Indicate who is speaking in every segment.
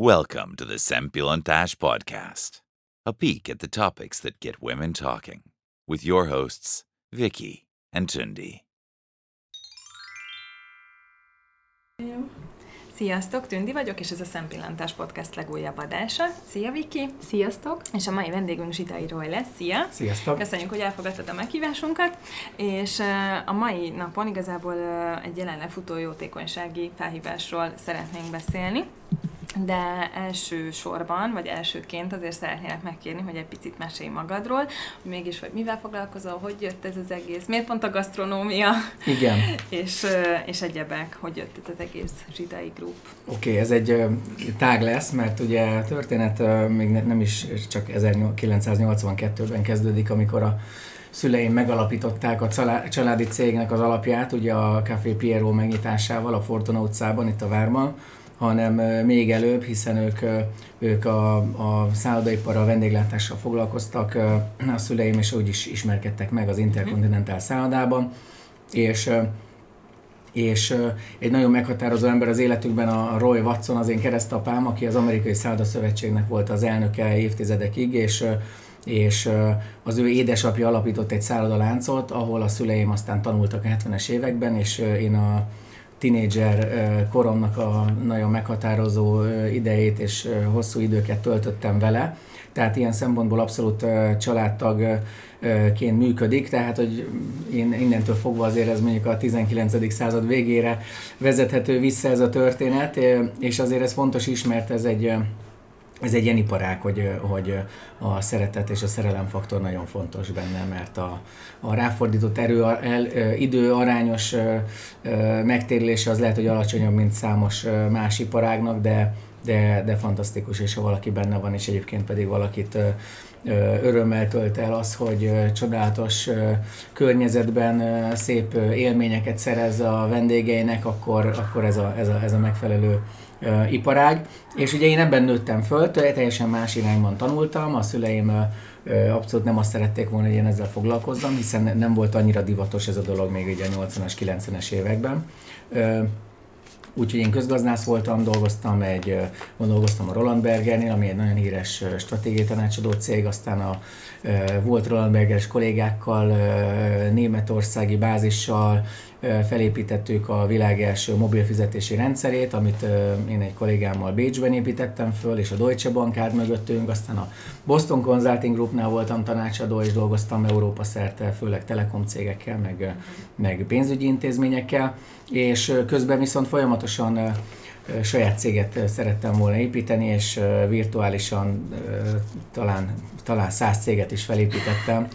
Speaker 1: Welcome to the Sempilantash podcast, a peek at the topics that get women talking, with your hosts, Vicky and Tundi.
Speaker 2: Sziasztok, Tündi vagyok, és ez a Szempillantás Podcast legújabb adása. Szia, Viki!
Speaker 3: Sziasztok!
Speaker 2: És a mai vendégünk Zsitai Roy lesz. Szia!
Speaker 4: Sziasztok!
Speaker 2: Köszönjük, hogy elfogadtad a meghívásunkat, és a mai napon igazából egy jelenleg futó jótékonysági felhívásról szeretnénk beszélni de első sorban, vagy elsőként azért szeretnélek megkérni, hogy egy picit mesélj magadról, hogy mégis, hogy mivel foglalkozol, hogy jött ez az egész, miért pont a gasztronómia,
Speaker 4: Igen.
Speaker 2: és, és egyebek, hogy jött ez az egész Zsidai Group.
Speaker 4: Oké, okay, ez egy tág lesz, mert ugye a történet még nem is csak 1982-ben kezdődik, amikor a szüleim megalapították a családi cégnek az alapját, ugye a Café Piero megnyitásával a Fortuna utcában, itt a Várban, hanem még előbb, hiszen ők, ők a, a szállodaiparral, vendéglátással foglalkoztak, a szüleim is úgy is ismerkedtek meg az Intercontinental szállodában, és és egy nagyon meghatározó ember az életükben a Roy Watson, az én keresztapám, aki az Amerikai Szálloda Szövetségnek volt az elnöke évtizedekig, és és az ő édesapja alapított egy szállodaláncot, ahol a szüleim aztán tanultak a 70-es években, és én a tinédzser koromnak a nagyon meghatározó idejét és hosszú időket töltöttem vele. Tehát ilyen szempontból abszolút családtagként működik, tehát hogy én innentől fogva azért ez mondjuk a 19. század végére vezethető vissza ez a történet, és azért ez fontos is, mert ez egy ez egy ilyen iparág, hogy, hogy a szeretet és a szerelemfaktor nagyon fontos benne, mert a, a ráfordított erő, el, idő arányos megtérülése az lehet, hogy alacsonyabb, mint számos más iparágnak, de, de, de fantasztikus, és ha valaki benne van, és egyébként pedig valakit örömmel tölt el az, hogy csodálatos környezetben szép élményeket szerez a vendégeinek, akkor, akkor ez, a, ez, a, ez a megfelelő iparág. És ugye én ebben nőttem föl, teljesen más irányban tanultam, a szüleim abszolút nem azt szerették volna, hogy én ezzel foglalkozzam, hiszen nem volt annyira divatos ez a dolog még ugye a 80-as, 90-es években. Úgyhogy én közgazdász voltam, dolgoztam egy, dolgoztam a Roland Bergernél, ami egy nagyon híres stratégiai tanácsadó cég, aztán a volt Roland Bergeres kollégákkal, németországi bázissal, felépítettük a világ első mobil fizetési rendszerét, amit én egy kollégámmal Bécsben építettem föl, és a Deutsche Bank állt mögöttünk, aztán a Boston Consulting Groupnál voltam tanácsadó, és dolgoztam Európa szerte, főleg telekom cégekkel, meg, meg pénzügyi intézményekkel, és közben viszont folyamatosan saját céget szerettem volna építeni, és virtuálisan talán, talán száz céget is felépítettem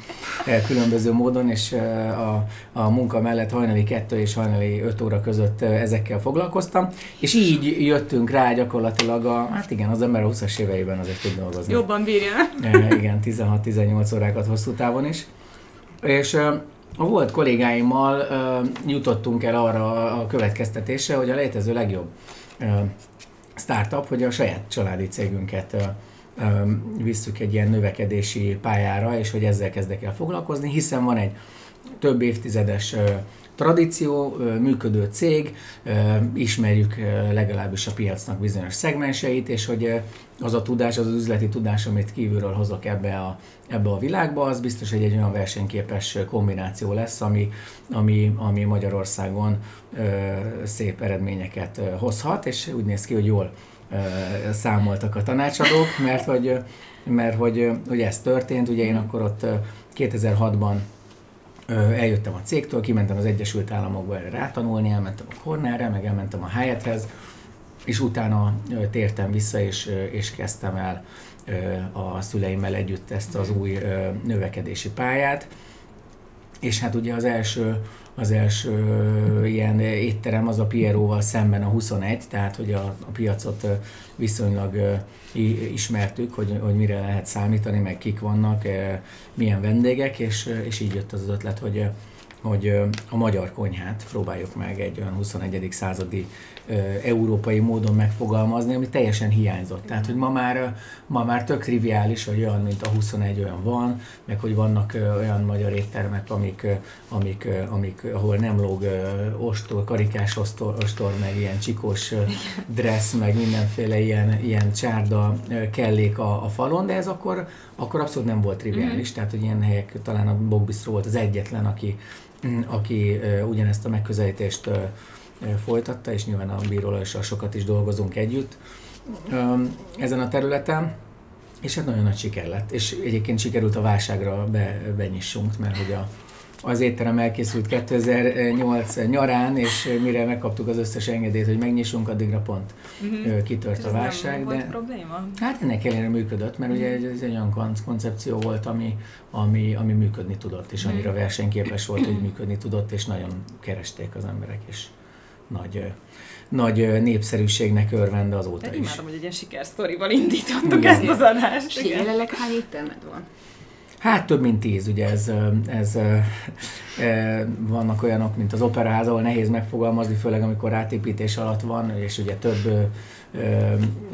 Speaker 4: különböző módon, és a, a munka mellett hajnali 2 és hajnali 5 óra között ezekkel foglalkoztam, és így jöttünk rá gyakorlatilag a, hát igen, az ember a 20-as éveiben azért tud dolgozni.
Speaker 2: Jobban bírja.
Speaker 4: Igen, 16-18 órákat hosszú távon is. És a volt kollégáimmal uh, jutottunk el arra a következtetésre, hogy a létező legjobb startup, hogy a saját családi cégünket visszük egy ilyen növekedési pályára, és hogy ezzel kezdek el foglalkozni, hiszen van egy több évtizedes tradíció, működő cég, ismerjük legalábbis a piacnak bizonyos szegmenseit, és hogy az a tudás, az, az üzleti tudás, amit kívülről hozok ebbe a, ebbe a világba, az biztos, hogy egy olyan versenyképes kombináció lesz, ami, ami, ami Magyarországon szép eredményeket hozhat, és úgy néz ki, hogy jól számoltak a tanácsadók, mert hogy, mert hogy, hogy ez történt, ugye én akkor ott 2006-ban eljöttem a cégtől, kimentem az Egyesült Államokba erre rátanulni, elmentem a Cornellre, meg elmentem a Hyatthez, és utána tértem vissza, és, és kezdtem el a szüleimmel együtt ezt az új növekedési pályát. És hát ugye az első az első ilyen étterem az a Pieróval szemben a 21, tehát hogy a, a piacot viszonylag ismertük, hogy, hogy mire lehet számítani, meg kik vannak, milyen vendégek, és, és így jött az, ötlet, hogy hogy a magyar konyhát próbáljuk meg egy olyan 21. századi európai módon megfogalmazni, ami teljesen hiányzott. Tehát, hogy ma már, ma már tök triviális, hogy olyan, mint a 21 olyan van, meg hogy vannak olyan magyar éttermek, amik, amik, amik ahol nem lóg ostor, karikás ostor, ostor, meg ilyen csikós dress, meg mindenféle ilyen, ilyen csárda kellék a, a falon, de ez akkor, akkor abszolút nem volt triviális, mm. tehát hogy ilyen helyek, talán a Bogbisztró volt az egyetlen, aki, aki ugyanezt a megközelítést folytatta, és nyilván a bíróval is sokat is dolgozunk együtt ezen a területen, és hát nagyon nagy siker lett, és egyébként sikerült a válságra be, benyissunk, mert hogy a, az étterem elkészült 2008 nyarán, és mire megkaptuk az összes engedélyt, hogy megnyissunk, addigra pont uh-huh. kitört a válság.
Speaker 2: Nem de volt probléma?
Speaker 4: Hát ennek ellenére működött, mert ugye ez egy olyan koncepció volt, ami, ami, ami működni tudott, és amire uh-huh. versenyképes volt, hogy működni tudott, és nagyon keresték az emberek, és nagy nagy népszerűségnek örvende azóta
Speaker 2: De
Speaker 4: is.
Speaker 2: Imádom, hogy egy ilyen sikersztorival indítottuk Igen. ezt az adást.
Speaker 3: És jelenleg hány éttermed van?
Speaker 4: Hát több mint tíz, ugye ez, ez, ez vannak olyanok, mint az operaház, ahol nehéz megfogalmazni, főleg amikor átépítés alatt van, és ugye több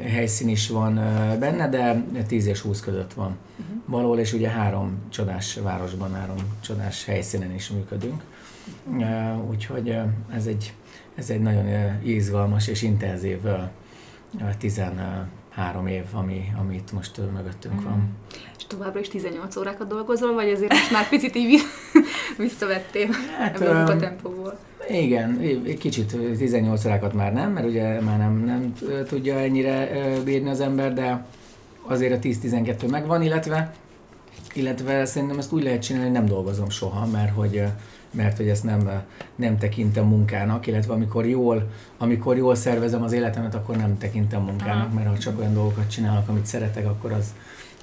Speaker 4: helyszín is van benne, de 10 és 20 között van uh-huh. valahol, és ugye három csodás városban, három csodás helyszínen is működünk. Úgyhogy ez egy, ez egy nagyon izgalmas és intenzív 13 év, ami, amit most mögöttünk uh-huh. van
Speaker 3: továbbra is 18 órákat dolgozol, vagy azért most már picit így visszavettél hát, ebből a munkatempóból?
Speaker 4: Igen, egy kicsit 18 órákat már nem, mert ugye már nem, nem tudja ennyire bírni az ember, de azért a 10-12 megvan, illetve, illetve szerintem ezt úgy lehet csinálni, hogy nem dolgozom soha, mert hogy mert hogy ezt nem, nem tekintem munkának, illetve amikor jól, amikor jól szervezem az életemet, akkor nem tekintem munkának, mert ha csak olyan dolgokat csinálok, amit szeretek, akkor az,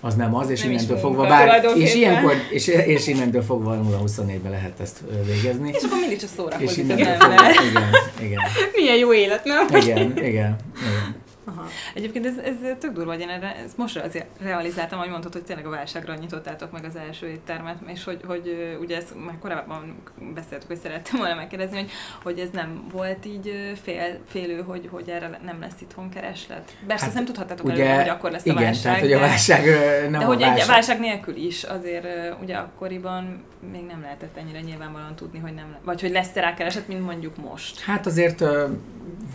Speaker 4: az nem az, és nem innentől fogva bár, és, ilyenkor, és, és innentől fogva 0-24-ben lehet ezt végezni.
Speaker 2: És akkor mindig csak szórakozik
Speaker 4: az ember. Igen, igen.
Speaker 3: Milyen jó élet, nem?
Speaker 4: Igen, igen, igen.
Speaker 2: Aha. Egyébként ez, ez tök durva, hogy én erre, ezt most realizáltam, hogy mondtad, hogy tényleg a válságra nyitottátok meg az első éttermet, és hogy, hogy ugye ezt már korábban beszéltük, hogy szerettem volna megkérdezni, hogy, hogy ez nem volt így fél, félő, hogy, hogy erre nem lesz itthon kereslet. Persze hát, nem tudhattátok ugye, előre, hogy akkor lesz
Speaker 4: igen,
Speaker 2: a válság.
Speaker 4: Tehát, hogy a válság nem
Speaker 2: de
Speaker 4: a
Speaker 2: hogy
Speaker 4: válság.
Speaker 2: egy válság nélkül is azért ugye akkoriban még nem lehetett ennyire nyilvánvalóan tudni, hogy nem, vagy hogy lesz-e rá kereslet, mint mondjuk most.
Speaker 4: Hát azért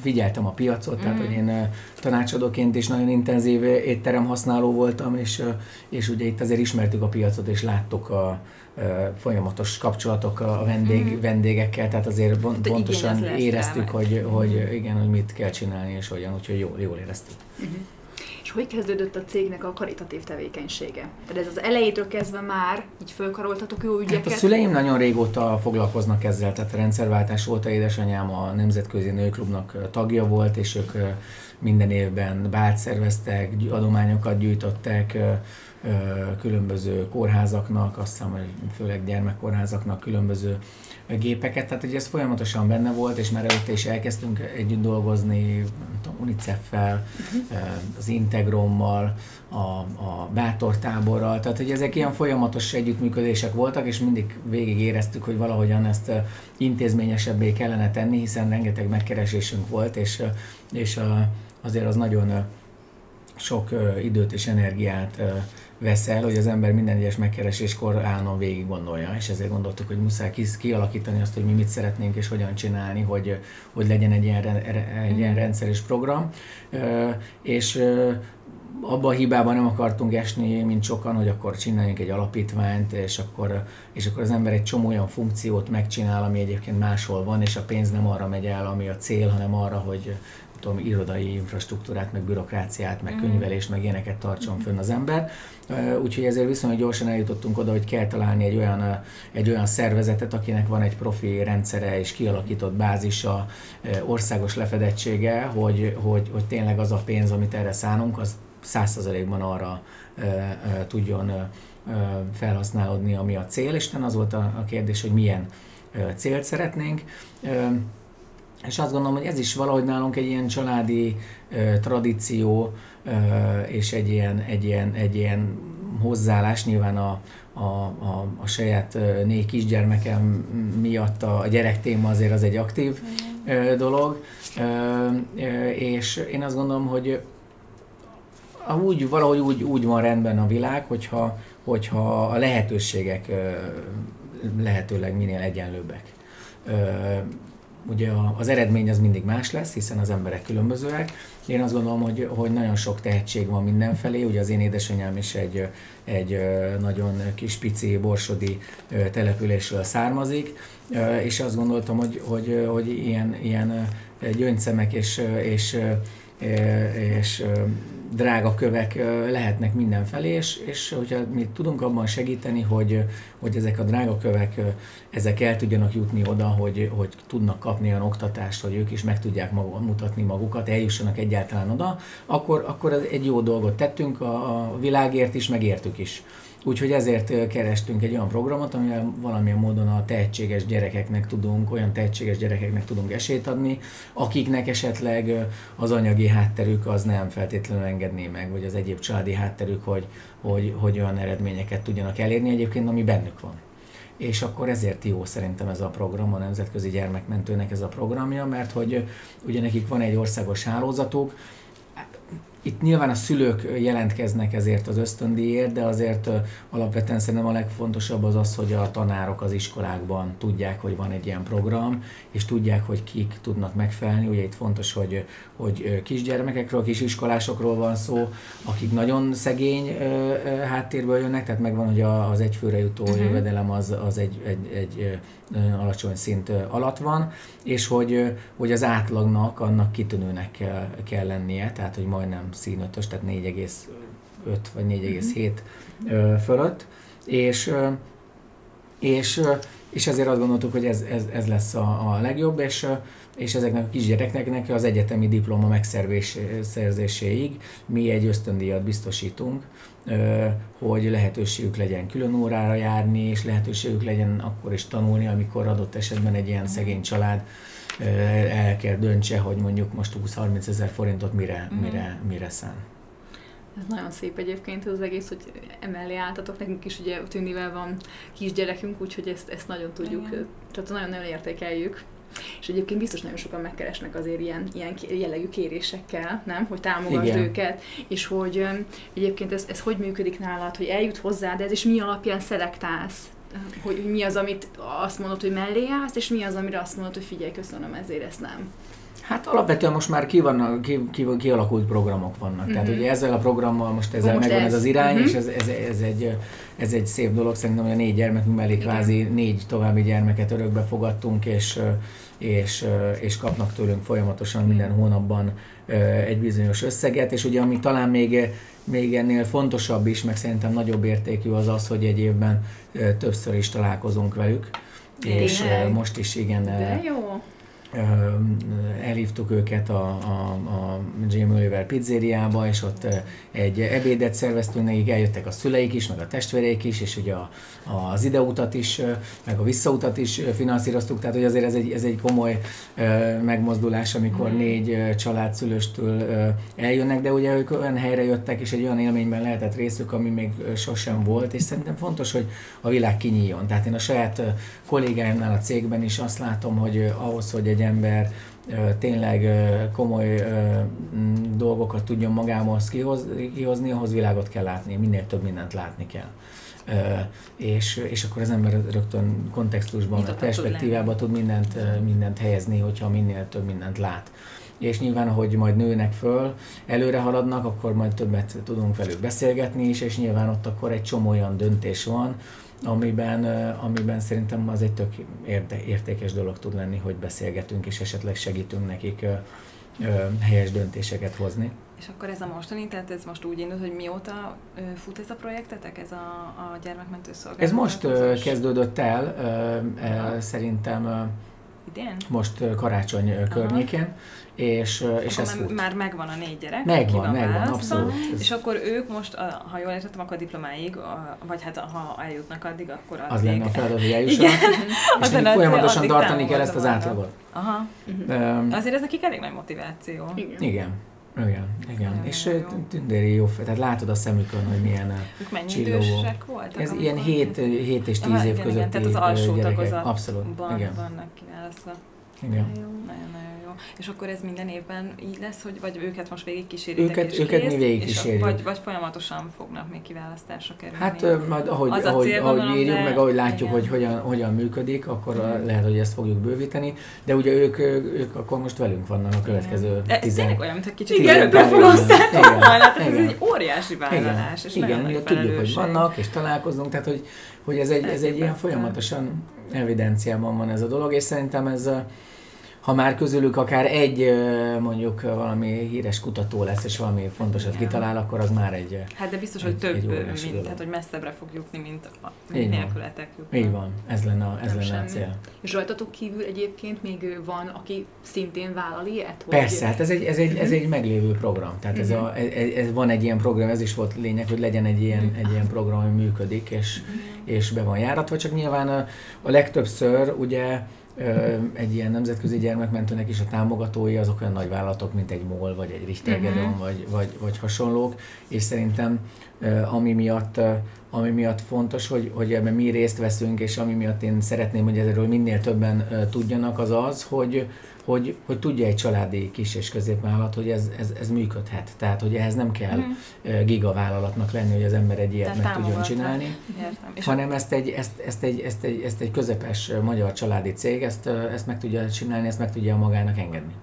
Speaker 4: figyeltem a piacot, mm. tehát hogy én tanácsadóként is nagyon intenzív étterem használó voltam, és, és ugye itt azért ismertük a piacot, és láttuk a, folyamatos kapcsolatok a vendég, mm. vendégekkel, tehát azért bon, pontosan éreztük, hogy, hogy igen, hogy mit kell csinálni, és hogyan, úgyhogy jól, jól éreztük. Mm-hmm.
Speaker 3: És hogy kezdődött a cégnek a karitatív tevékenysége? Tehát ez az elejétől kezdve már így fölkaroltatok jó ügyeket?
Speaker 4: Hát a szüleim nagyon régóta foglalkoznak ezzel, tehát a rendszerváltás óta édesanyám a Nemzetközi Nőklubnak tagja volt, és ők minden évben bált szerveztek, adományokat gyűjtöttek, különböző kórházaknak, azt hiszem, hogy főleg gyermekkórházaknak különböző gépeket, tehát hogy ez folyamatosan benne volt, és már előtte is elkezdtünk együtt dolgozni, UNICEF-fel, uh-huh. az Integrommal, a, a Bátor táborral, tehát hogy ezek ilyen folyamatos együttműködések voltak, és mindig végig éreztük, hogy valahogyan ezt intézményesebbé kellene tenni, hiszen rengeteg megkeresésünk volt, és, és azért az nagyon sok időt és energiát vesz el, hogy az ember minden egyes megkereséskor állandóan végig gondolja, és ezért gondoltuk, hogy muszáj kialakítani azt, hogy mi mit szeretnénk és hogyan csinálni, hogy, hogy legyen egy ilyen, egy ilyen rendszeres program. És abba a hibában nem akartunk esni, mint sokan, hogy akkor csináljunk egy alapítványt, és akkor, és akkor az ember egy csomó olyan funkciót megcsinál, ami egyébként máshol van, és a pénz nem arra megy el, ami a cél, hanem arra, hogy tudom, irodai infrastruktúrát, meg bürokráciát, meg mm. könyvelést, meg ilyeneket tartson fönn az ember. Úgyhogy ezért viszonylag gyorsan eljutottunk oda, hogy kell találni egy olyan, egy olyan szervezetet, akinek van egy profi rendszere és kialakított bázisa, országos lefedettsége, hogy, hogy, hogy tényleg az a pénz, amit erre szánunk, az százszerzalékban arra tudjon felhasználódni, ami a cél, és az volt a kérdés, hogy milyen célt szeretnénk. És azt gondolom, hogy ez is valahogy nálunk egy ilyen családi ö, tradíció ö, és egy ilyen, egy, ilyen, egy ilyen hozzáállás nyilván a, a, a, a saját négy kisgyermekem miatt a, a gyerek téma azért az egy aktív ö, dolog, és én azt gondolom, hogy úgy, valahogy úgy, úgy van rendben a világ, hogyha, hogyha a lehetőségek lehetőleg minél egyenlőbbek. Ugye az eredmény az mindig más lesz, hiszen az emberek különbözőek. Én azt gondolom, hogy, hogy nagyon sok tehetség van mindenfelé. Ugye az én édesanyám is egy, egy nagyon kis pici borsodi településről származik, és azt gondoltam, hogy, hogy, hogy ilyen, ilyen gyöngyszemek és, és, és drága kövek lehetnek mindenfelé, és, és hogyha mi tudunk abban segíteni, hogy, hogy ezek a drága kövek ezek el tudjanak jutni oda, hogy, hogy tudnak kapni olyan oktatást, hogy ők is meg tudják mag, mutatni magukat, eljussanak egyáltalán oda, akkor, akkor egy jó dolgot tettünk a, a világért is, megértük is. Úgyhogy ezért kerestünk egy olyan programot, amivel valamilyen módon a tehetséges gyerekeknek tudunk, olyan tehetséges gyerekeknek tudunk esélyt adni, akiknek esetleg az anyagi hátterük az nem feltétlenül engedné meg, vagy az egyéb családi hátterük, hogy, hogy, hogy olyan eredményeket tudjanak elérni egyébként, ami bennük van. És akkor ezért jó szerintem ez a program, a Nemzetközi Gyermekmentőnek ez a programja, mert hogy ugye nekik van egy országos hálózatuk, itt nyilván a szülők jelentkeznek ezért az ösztöndíjért, de azért alapvetően szerintem a legfontosabb az az, hogy a tanárok az iskolákban tudják, hogy van egy ilyen program, és tudják, hogy kik tudnak megfelelni. Ugye itt fontos, hogy, hogy kisgyermekekről, kisiskolásokról van szó, akik nagyon szegény háttérből jönnek, tehát megvan, hogy az egyfőre jutó uh-huh. jövedelem az, az egy, egy, egy alacsony szint alatt van, és hogy, hogy az átlagnak annak kitűnőnek kell, kell lennie, tehát hogy majdnem színötös, tehát 4,5 vagy 4,7 fölött, és, és, és ezért azt gondoltuk, hogy ez, ez, ez lesz a, a legjobb, és, és ezeknek a kisgyerekeknek az egyetemi diploma megszerzéséig mi egy ösztöndíjat biztosítunk, hogy lehetőségük legyen külön órára járni, és lehetőségük legyen akkor is tanulni, amikor adott esetben egy ilyen szegény család el kell döntse, hogy mondjuk most 20-30 ezer forintot mire, mm. mire, mire szán.
Speaker 3: Ez nagyon szép egyébként az egész, hogy emellé álltatok. Nekünk is ugye Tündivel van kisgyerekünk, úgyhogy ezt, ezt nagyon tudjuk, Igen. tehát nagyon-nagyon értékeljük. És egyébként biztos nagyon sokan megkeresnek azért ilyen, ilyen jellegű kérésekkel, nem? Hogy támogasd Igen. őket, és hogy egyébként ez, ez hogy működik nálad, hogy eljut hozzá, de ez is mi alapján szelektálsz? Hogy mi az, amit azt mondod, hogy mellé állsz, és mi az, amire azt mondod, hogy figyelj, köszönöm, ezért ezt nem.
Speaker 4: Hát alapvetően most már ki vannak, ki, ki, kialakult programok vannak. Mm-hmm. Tehát mhm. ugye ezzel a programmal most ezzel most megvan ez, ez az irány, mm-hmm. és ez, ez, ez, egy, ez egy szép dolog. Szerintem, hogy a négy gyermekünk mellé kvázi négy további gyermeket örökbe fogadtunk, és, és, és kapnak tőlünk folyamatosan minden hónapban egy bizonyos összeget, és ugye ami talán még, még ennél fontosabb is, meg szerintem nagyobb értékű az az, hogy egy évben többször is találkozunk velük. Tényleg? És most is igen.
Speaker 3: De jó
Speaker 4: elhívtuk őket a, a, a Jim Oliver pizzériába, és ott egy ebédet szerveztünk nekik, eljöttek a szüleik is, meg a testvéreik is, és ugye a, az ideutat is, meg a visszautat is finanszíroztuk, tehát hogy azért ez egy, ez egy komoly megmozdulás, amikor mm. négy családszülőstől eljönnek, de ugye ők olyan helyre jöttek, és egy olyan élményben lehetett részük, ami még sosem volt, és szerintem fontos, hogy a világ kinyíljon. Tehát én a saját kollégáimnál a cégben is azt látom, hogy ahhoz, hogy egy egy ember tényleg komoly dolgokat tudjon magához kihozni, ahhoz világot kell látni, minél több mindent látni kell. És, és akkor az ember rögtön kontextusban, a perspektívába tud mindent, mindent helyezni, hogyha minél több mindent lát és nyilván, ahogy majd nőnek föl, előre haladnak, akkor majd többet tudunk velük beszélgetni is, és nyilván ott akkor egy csomó olyan döntés van, amiben, amiben szerintem az egy tök érde, értékes dolog tud lenni, hogy beszélgetünk és esetleg segítünk nekik helyes döntéseket hozni.
Speaker 2: És akkor ez a mostani, tehát ez most úgy indult, hogy mióta fut ez a projektetek, ez a, a gyermekmentő szolgálat?
Speaker 4: Ez most kezdődött el, szerintem
Speaker 2: Idén?
Speaker 4: most karácsony Aha. környékén és, és ez fut.
Speaker 2: Már megvan a négy gyerek.
Speaker 4: Megvan, van megvan, abszolút.
Speaker 2: És akkor ők most, ha jól értettem, akkor a diplomáig, vagy hát ha eljutnak addig, akkor addig.
Speaker 4: Az lenne a feladat, hogy eljussanak. És folyamatosan tartani kell ezt az átlagot.
Speaker 2: Aha. Um, Azért ez nekik elég nagy motiváció.
Speaker 4: Igen. igen. Igen, igen. Ja, és tündéri jó, tehát látod a szemükön, hogy milyen
Speaker 2: ők mennyi csillogó. idősek voltak?
Speaker 4: Ez ilyen 7, 7 és 10 év közötti
Speaker 2: Tehát az alsó
Speaker 4: gyerekek. Abszolút, igen.
Speaker 2: vannak kiválasztva.
Speaker 4: Igen.
Speaker 2: Nagyon-nagyon jó. És akkor ez minden évben így lesz, hogy vagy őket most végig kíséritek
Speaker 4: Őket-
Speaker 2: és
Speaker 4: őket
Speaker 2: kész,
Speaker 4: mi végig
Speaker 2: és
Speaker 4: kísérjük.
Speaker 2: Vagy, vagy folyamatosan fognak még kiválasztásra kerülni.
Speaker 4: Hát ö, majd ahogy,
Speaker 2: Az
Speaker 4: ahogy, ahogy írjuk,
Speaker 2: de-
Speaker 4: meg ahogy látjuk,
Speaker 2: igen.
Speaker 4: hogy hogyan, hogyan működik, akkor
Speaker 2: Mhm.
Speaker 4: lehet, hogy ezt fogjuk bővíteni. De ugye ők, ők, akkor most velünk vannak a következő
Speaker 2: ez
Speaker 4: tizen-
Speaker 2: tényleg olyan, mint hogy kicsit foglalkoztátok
Speaker 4: Igen,
Speaker 2: majd, hát ez
Speaker 4: igen.
Speaker 2: egy óriási vállalás, és
Speaker 4: Igen, ugye
Speaker 2: nagy
Speaker 4: tudjuk, hogy vannak, és találkozunk, tehát hogy, hogy ez egy, ez egy ilyen folyamatosan evidenciában van ez a dolog, és szerintem ez, a- ha már közülük akár egy mondjuk valami híres kutató lesz, és valami fontosat
Speaker 2: Igen.
Speaker 4: kitalál, akkor az már egy,
Speaker 2: Hát de biztos,
Speaker 4: Egy-
Speaker 2: hogy több, mint,
Speaker 4: dolog.
Speaker 2: tehát hogy messzebbre fog jutni, mint, a, mint
Speaker 4: van.
Speaker 2: nélkületek
Speaker 4: így van, ez lenne, a- ez
Speaker 3: Nem
Speaker 4: lenne a
Speaker 3: semmi.
Speaker 4: cél.
Speaker 3: És rajtatok kívül egyébként még van, aki szintén vállal ilyet? Hogy-
Speaker 4: Persze, hát ez egy, ez egy, ez egy meglévő program. Tehát ez, a, ez, ez, van egy ilyen program, ez is volt lényeg, hogy legyen egy ilyen, egy ilyen program, ami működik, és, és be van járatva, csak nyilván a, a legtöbbször ugye egy ilyen nemzetközi gyermekmentőnek is a támogatói azok olyan nagy vállalatok, mint egy MOL, vagy egy Richter. Gedeon, vagy, vagy, vagy hasonlók, és szerintem ami miatt ami miatt fontos, hogy, hogy ebben mi részt veszünk, és ami miatt én szeretném, hogy erről minél többen tudjanak, az az, hogy, hogy, hogy tudja egy családi kis és középvállalat, hogy ez, ez, ez működhet. Tehát, hogy ehhez nem kell mm. gigavállalatnak lenni, hogy az ember egy ilyet
Speaker 2: Tehát
Speaker 4: meg tudjon csinálni,
Speaker 2: Értem.
Speaker 4: Hanem ezt egy, ezt, ezt, egy, ezt, egy, ezt egy közepes magyar családi cég, ezt, ezt meg tudja csinálni, ezt meg tudja magának engedni.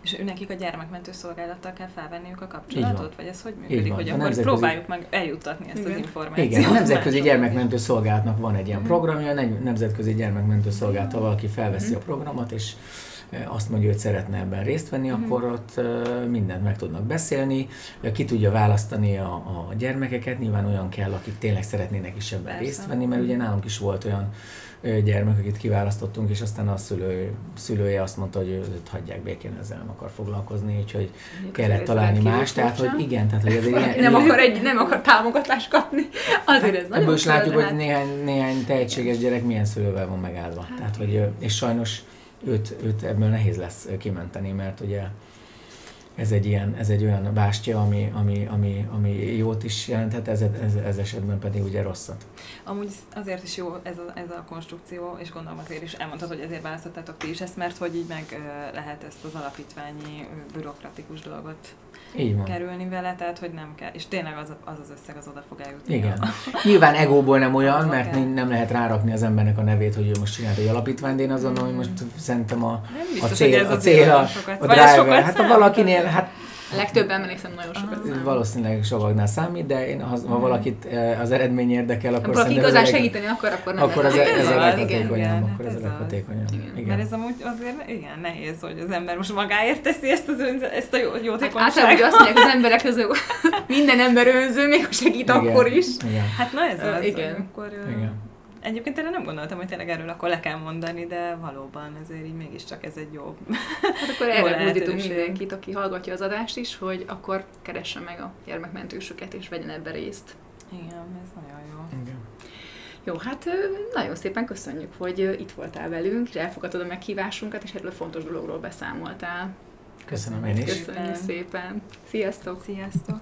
Speaker 2: És ő nekik a gyermekmentő szolgálattal kell felvenniük a kapcsolatot? Vagy ez hogy működik? Hogy
Speaker 4: A
Speaker 2: akkor
Speaker 4: nemzetközi-
Speaker 2: próbáljuk meg eljuttatni ezt az
Speaker 3: Igen.
Speaker 2: információt.
Speaker 4: Igen, a Nemzetközi Gyermekmentő Szolgálatnak van egy ilyen
Speaker 2: Mhm.
Speaker 4: programja, a Nemzetközi Gyermekmentő Szolgálattal valaki felveszi a programot, és azt mondja, hogy szeretne ebben részt venni,
Speaker 2: Mhm.
Speaker 4: akkor ott eh, mindent meg tudnak beszélni, eh, ki tudja választani a, a gyermekeket, nyilván olyan kell, akik tényleg szeretnének is ebben
Speaker 2: Persze.
Speaker 4: részt venni, mert ugye nálunk is volt olyan eh, gyermek, akit kiválasztottunk, és aztán a szülő, szülője azt mondta, hogy őt hagyják békén, ezzel nem akar foglalkozni, úgyhogy kellett
Speaker 3: Ez
Speaker 4: találni más, tehát hogy igen, tehát hogy
Speaker 3: Valaki
Speaker 4: ilyen-
Speaker 3: nem akar, egy, nem akar támogatást kapni. Azért ez nagyon
Speaker 4: Ebből is látjuk, hogy néhány, néhány tehetséges gyerek milyen szülővel van megáldva.
Speaker 3: Hát
Speaker 4: Tehát, hogy, és sajnos őt, őt ebből nehéz lesz kimenteni, mert ugye ez egy, ilyen, ez egy olyan bástya, ami, ami, ami, ami jót is jelenthet, ez, ez, ez esetben pedig ugye rosszat.
Speaker 2: Amúgy azért is jó ez a, ez a konstrukció, és gondolom azért is elmondhatod, hogy ezért választottátok ti is ezt, mert hogy így meg lehet ezt az alapítványi bürokratikus dolgot
Speaker 4: Így van.
Speaker 2: kerülni vele, tehát hogy nem kell. És tényleg az az, az összeg az oda fog eljutni.
Speaker 4: Igen. Nyilván egóból nem olyan,
Speaker 2: Az
Speaker 4: mert
Speaker 2: kell.
Speaker 4: nem lehet rárakni az embernek a nevét, hogy ő most csinált egy alapítványt, de én azt gondolom, hogy most szerintem a,
Speaker 2: Nem
Speaker 4: a
Speaker 2: biztos,
Speaker 4: cél, a, cél a, a driver. Hát
Speaker 2: számít
Speaker 4: valakinél, hát
Speaker 3: A legtöbben emlékszem nagyon sokat számít.
Speaker 4: Valószínűleg sokaknál számít, de én, ha, ha valakit eh, az eredmény érdekel, akkor
Speaker 3: Akkor aki
Speaker 4: szerintem
Speaker 3: igazán
Speaker 4: a leg-
Speaker 3: segíteni akar, akkor nem
Speaker 4: akkor ez,
Speaker 3: ez,
Speaker 4: ez,
Speaker 2: ez
Speaker 4: a
Speaker 2: az,
Speaker 4: leghatékonyabb,
Speaker 2: igen,
Speaker 4: akkor
Speaker 2: hát
Speaker 4: ez a
Speaker 2: ez az.
Speaker 4: leghatékonyabb.
Speaker 3: Igen.
Speaker 4: Igen.
Speaker 2: Mert ez amúgy azért igen, nehéz, hogy az ember most magáért teszi ezt, az önze, ezt a jó,
Speaker 3: Hát
Speaker 2: jótékonyságot.
Speaker 3: általában ugye azt mondják az emberek közül, minden ember önző, még ha segít
Speaker 4: Igen.
Speaker 3: akkor is.
Speaker 4: Igen.
Speaker 2: Hát na ez az.
Speaker 3: igen.
Speaker 2: Akkor, ö,
Speaker 4: Igen.
Speaker 2: Egyébként erre nem gondoltam, hogy tényleg erről akkor le kell mondani, de valóban ezért így mégiscsak ez egy jó.
Speaker 3: Hát akkor erre buzdítunk mindenkit, aki hallgatja az adást is, hogy akkor keresse meg a gyermekmentősöket és vegyen ebbe részt.
Speaker 2: Igen, ez nagyon jó.
Speaker 4: Igen.
Speaker 3: Jó, hát nagyon szépen köszönjük, hogy itt voltál velünk, és elfogadtad a meghívásunkat, és erről a fontos dologról beszámoltál.
Speaker 4: Köszönöm én is.
Speaker 3: Köszönjük szépen. Sziasztok!
Speaker 2: Sziasztok!